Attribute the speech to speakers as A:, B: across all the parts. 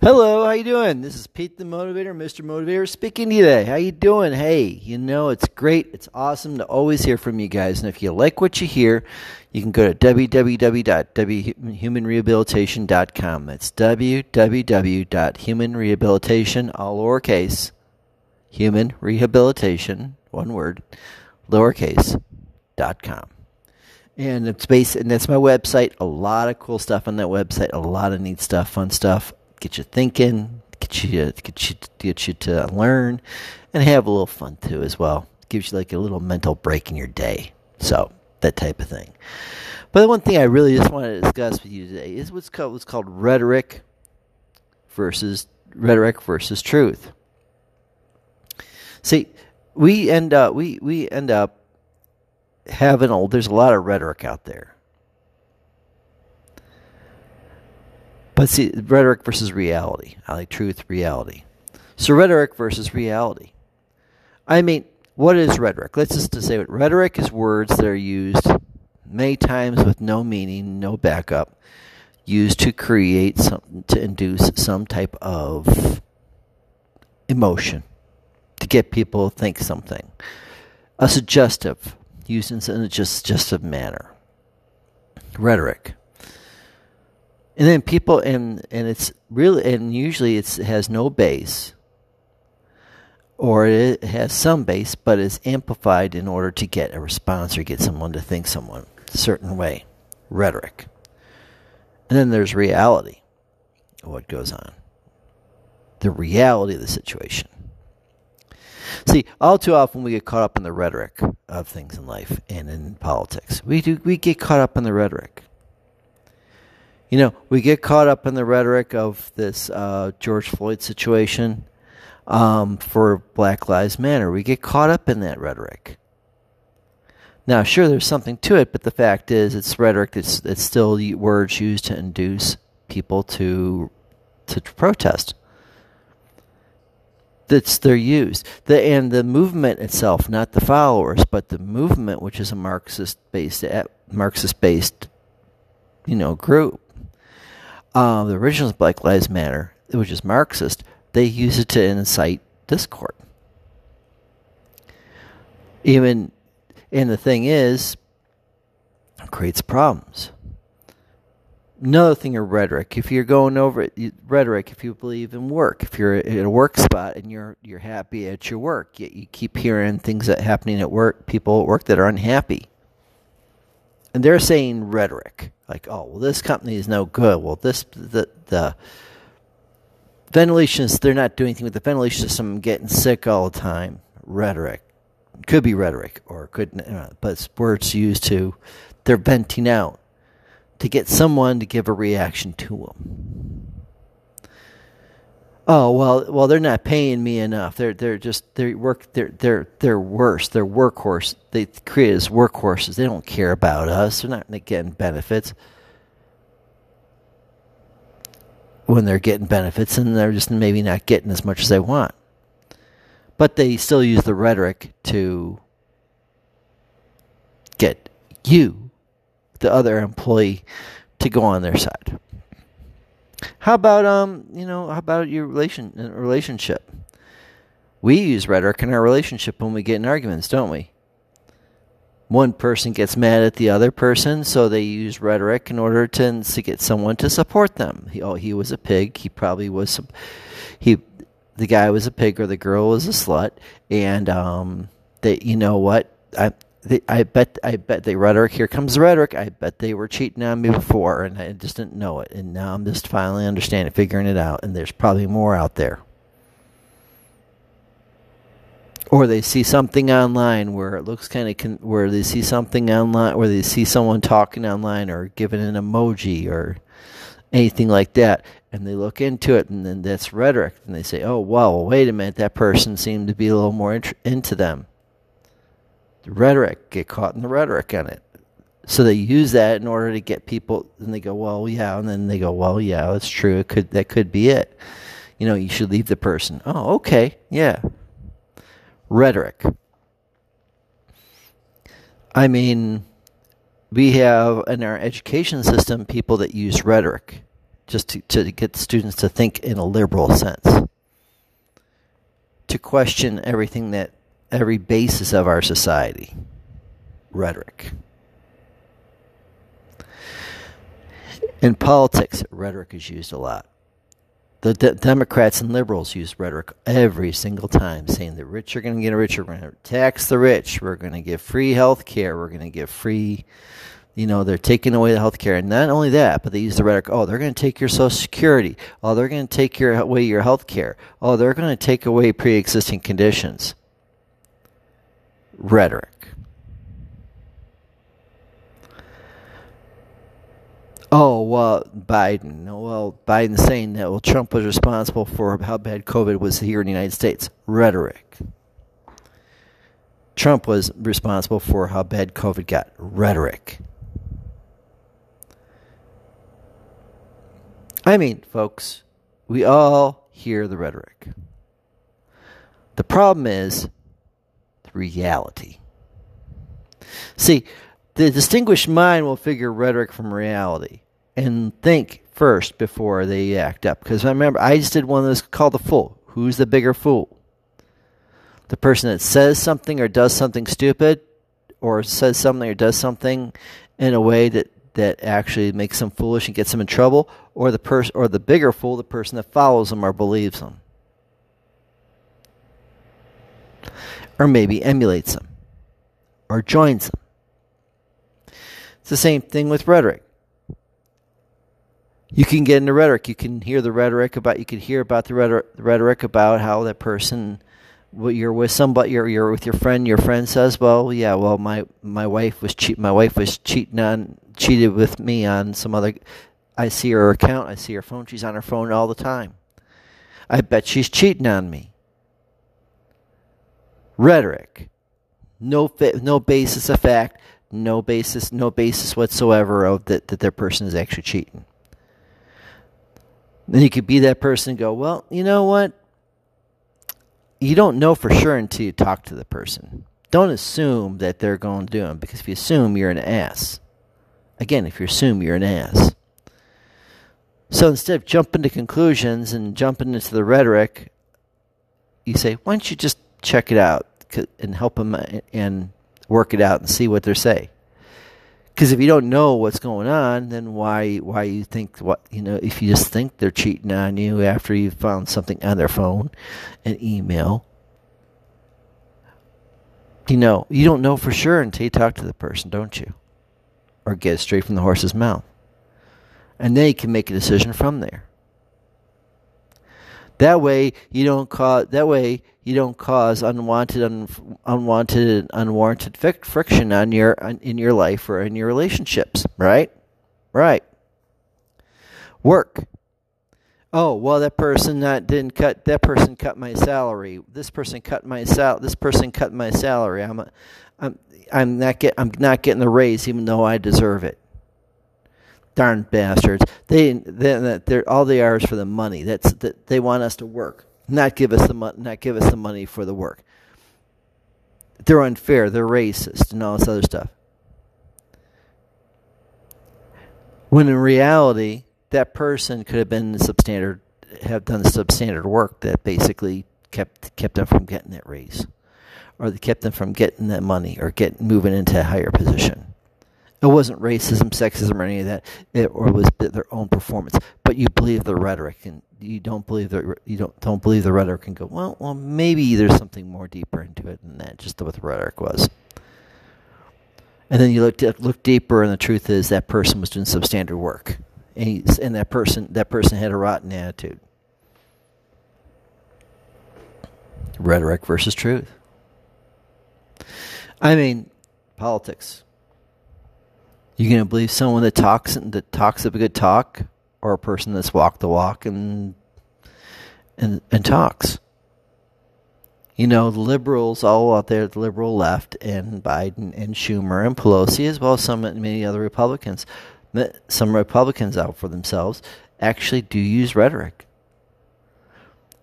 A: Hello, how you doing? This is Pete the Motivator, Mr. Motivator speaking today. How you doing? Hey, you know it's great. It's awesome to always hear from you guys. And if you like what you hear, you can go to www.humanrehabilitation.com. That's www.humanrehabilitation, all lowercase, human rehabilitation, one word, lowercase, dot com. And it's based, and that's my website. A lot of cool stuff on that website. A lot of neat stuff, fun stuff. Get you thinking. Get you, get you, get you to learn, and have a little fun too as well. Gives you like a little mental break in your day. So that type of thing. But the one thing I really just want to discuss with you today is what's called what's called rhetoric versus rhetoric versus truth. See, we end up we we end up having a there's a lot of rhetoric out there. But see, rhetoric versus reality. I like truth, reality. So rhetoric versus reality. I mean, what is rhetoric? Let's just say what rhetoric is words that are used many times with no meaning, no backup, used to create some to induce some type of emotion, to get people to think something. A suggestive, used in a just a manner. Rhetoric. And then people and and it's really and usually it's, it has no base or it has some base, but is amplified in order to get a response or get someone to think someone a certain way. Rhetoric. And then there's reality what goes on. The reality of the situation. See, all too often we get caught up in the rhetoric of things in life and in politics. We do we get caught up in the rhetoric. You know, we get caught up in the rhetoric of this uh, George Floyd situation um, for Black Lives Matter. We get caught up in that rhetoric. Now, sure, there's something to it, but the fact is, it's rhetoric. It's it's still words used to induce people to to protest. That's they're used. The and the movement itself, not the followers, but the movement, which is a Marxist based Marxist based, you know, group. Uh, the original Black Lives Matter, which is Marxist, they use it to incite discord. Even, and the thing is, it creates problems. Another thing of rhetoric. If you're going over it, rhetoric. If you believe in work, if you're at a work spot and you're you're happy at your work, yet you keep hearing things that happening at work, people at work that are unhappy, and they're saying rhetoric like, "Oh, well, this company is no good. Well, this the the ventilation they're not doing anything with the ventilation system. I'm getting sick all the time. Rhetoric could be rhetoric, or could, uh, but it's words used to they're venting out to get someone to give a reaction to them. Oh well, well they're not paying me enough. They're they're just they work they're they're they're worse. They're workhorse. They create as workhorses. They don't care about us. They're not getting benefits when they're getting benefits, and they're just maybe not getting as much as they want. But they still use the rhetoric to get you, the other employee, to go on their side. How about um, you know, how about your relation relationship? We use rhetoric in our relationship when we get in arguments, don't we? One person gets mad at the other person, so they use rhetoric in order to, to get someone to support them. He, oh, he was a pig. He probably was. some He, the guy was a pig, or the girl was a slut, and um, that you know what? I, they, I bet I bet they rhetoric. Here comes the rhetoric. I bet they were cheating on me before, and I just didn't know it. And now I'm just finally understanding, figuring it out. And there's probably more out there. Or they see something online where it looks kind of con- where they see something online where they see someone talking online or giving an emoji or anything like that, and they look into it, and then that's rhetoric, and they say, "Oh, well, wait a minute, that person seemed to be a little more int- into them." The rhetoric, get caught in the rhetoric on it. So they use that in order to get people, and they go, well, yeah, and then they go, well, yeah, that's true. It could that could be it. You know, you should leave the person. Oh, okay, yeah. Rhetoric. I mean, we have in our education system people that use rhetoric just to, to get students to think in a liberal sense, to question everything that every basis of our society, rhetoric. In politics, rhetoric is used a lot. The de- Democrats and liberals use rhetoric every single time, saying the rich are going to get richer. We're going to tax the rich. We're going to give free health care. We're going to give free, you know, they're taking away the health care. And not only that, but they use the rhetoric, oh, they're going to take your Social Security. Oh, they're going to take your, away your health care. Oh, they're going to take away pre existing conditions. Rhetoric. Oh well, Biden. Well, Biden saying that well, Trump was responsible for how bad COVID was here in the United States. Rhetoric. Trump was responsible for how bad COVID got. Rhetoric. I mean, folks, we all hear the rhetoric. The problem is reality. See, the distinguished mind will figure rhetoric from reality and think first before they act up. Because I remember I just did one of those called the fool. Who's the bigger fool? The person that says something or does something stupid, or says something or does something in a way that, that actually makes them foolish and gets them in trouble, or the person or the bigger fool, the person that follows them or believes them. Or maybe emulates them or joins them. It's the same thing with rhetoric. You can get into rhetoric. You can hear the rhetoric about. You can hear about the rhetoric, rhetoric about how that person, you're with somebody, you're you're with your friend. Your friend says, "Well, yeah, well, my my wife was cheat. My wife was cheating on, cheated with me on some other. I see her account. I see her phone. She's on her phone all the time. I bet she's cheating on me. Rhetoric, no no basis of fact no basis, no basis whatsoever of that, that their person is actually cheating. Then you could be that person and go, well, you know what? You don't know for sure until you talk to the person. Don't assume that they're going to do them because if you assume, you're an ass. Again, if you assume, you're an ass. So instead of jumping to conclusions and jumping into the rhetoric, you say, why don't you just check it out and help them uh, and work it out and see what they say. Because if you don't know what's going on, then why why you think what you know? If you just think they're cheating on you after you found something on their phone, an email, you know you don't know for sure until you talk to the person, don't you? Or get it straight from the horse's mouth, and then you can make a decision from there. That way you don't call. That way you don't cause unwanted, un, unwanted, unwarranted friction on your in your life or in your relationships. Right, right. Work. Oh well, that person that didn't cut. That person cut my salary. This person cut my sal. This person cut my salary. I'm, a, I'm, I'm not get. I'm not getting the raise, even though I deserve it darn bastards. They they they're all they are is for the money. That's that they want us to work, not give us the money, not give us the money for the work. They're unfair. They're racist and all this other stuff. When in reality, that person could have been substandard, have done substandard work that basically kept kept them from getting that raise, or kept them from getting that money or getting moving into a higher position. It wasn't racism, sexism, or any of that, it, or was their own performance. But you believe the rhetoric, and you don't believe the you don't don't believe the rhetoric, and go, well, well, maybe there's something more deeper into it than that. Just what the rhetoric was. And then you look look deeper, and the truth is that person was doing substandard work, and, and that person that person had a rotten attitude. Rhetoric versus truth. I mean, politics. You gonna believe someone that talks that talks a good talk, or a person that's walked the walk and and and talks? You know, the liberals all out there, the liberal left, and Biden and Schumer and Pelosi, as well as some many other Republicans, some Republicans out for themselves, actually do use rhetoric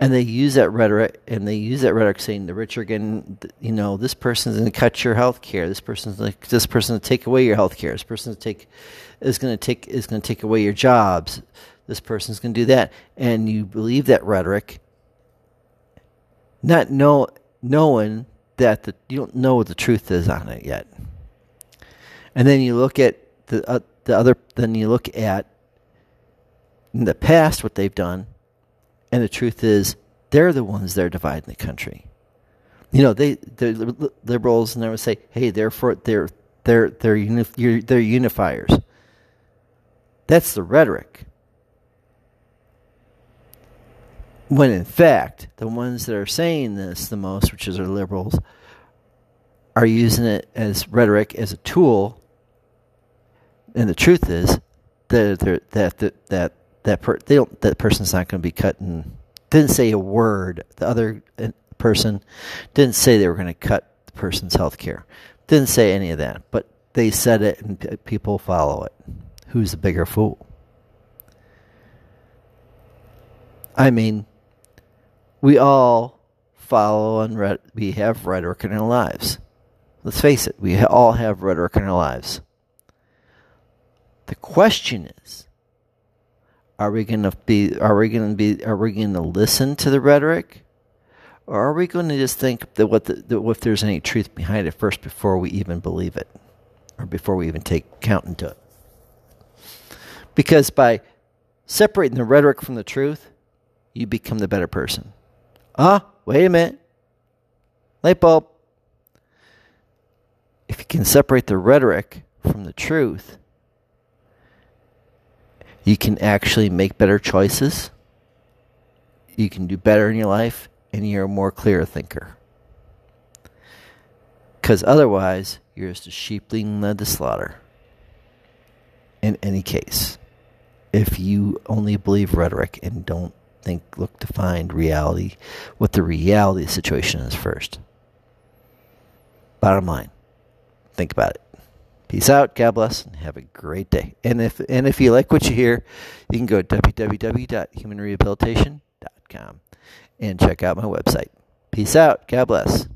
A: and they use that rhetoric and they use that rhetoric saying the rich are getting you know this person's going to cut your health care this person's like this person's going to take away your health care this person's take is going to take is going to take away your jobs this person's going to do that. And you believe that rhetoric, not know, knowing that the, you don't know what the truth is on it yet. And then you look at the, uh, the other, then you look at in the past what they've done, and the truth is they're the ones that are dividing the country. You know, they the liberals and they would say, "Hey, they're for they're they're they're they're unifiers." That's the rhetoric. When in fact, the ones that are saying this the most, which is our liberals, are using it as rhetoric as a tool. And the truth is that that that that that per, they don't that person's not going to be cutting. Didn't say a word. The other uh, person didn't say they were going to cut the person's health care. Didn't say any of that. But they said it, and people follow it. Who's the bigger fool? I mean, we all follow and re- we have rhetoric in our lives. Let's face it, we all have rhetoric in our lives. The question is, are we going to be? Are we going to be? Are we going to listen to the rhetoric, or are we going to just think that what the, that if there's any truth behind it first before we even believe it, or before we even take count into it? Because by separating the rhetoric from the truth, you become the better person. Ah, wait a minute. Light bulb. If you can separate the rhetoric from the truth, you can actually make better choices. You can do better in your life, and you're a more clear thinker. Because otherwise, you're just a sheepling led to slaughter. In any case, if you only believe rhetoric and don't think, look to find reality, what the reality situation is first. Bottom line, think about it. Peace out. God bless, and have a great day. And if and if you like what you hear, you can go to www.humanrehabilitation.com and check out my website. Peace out. God bless.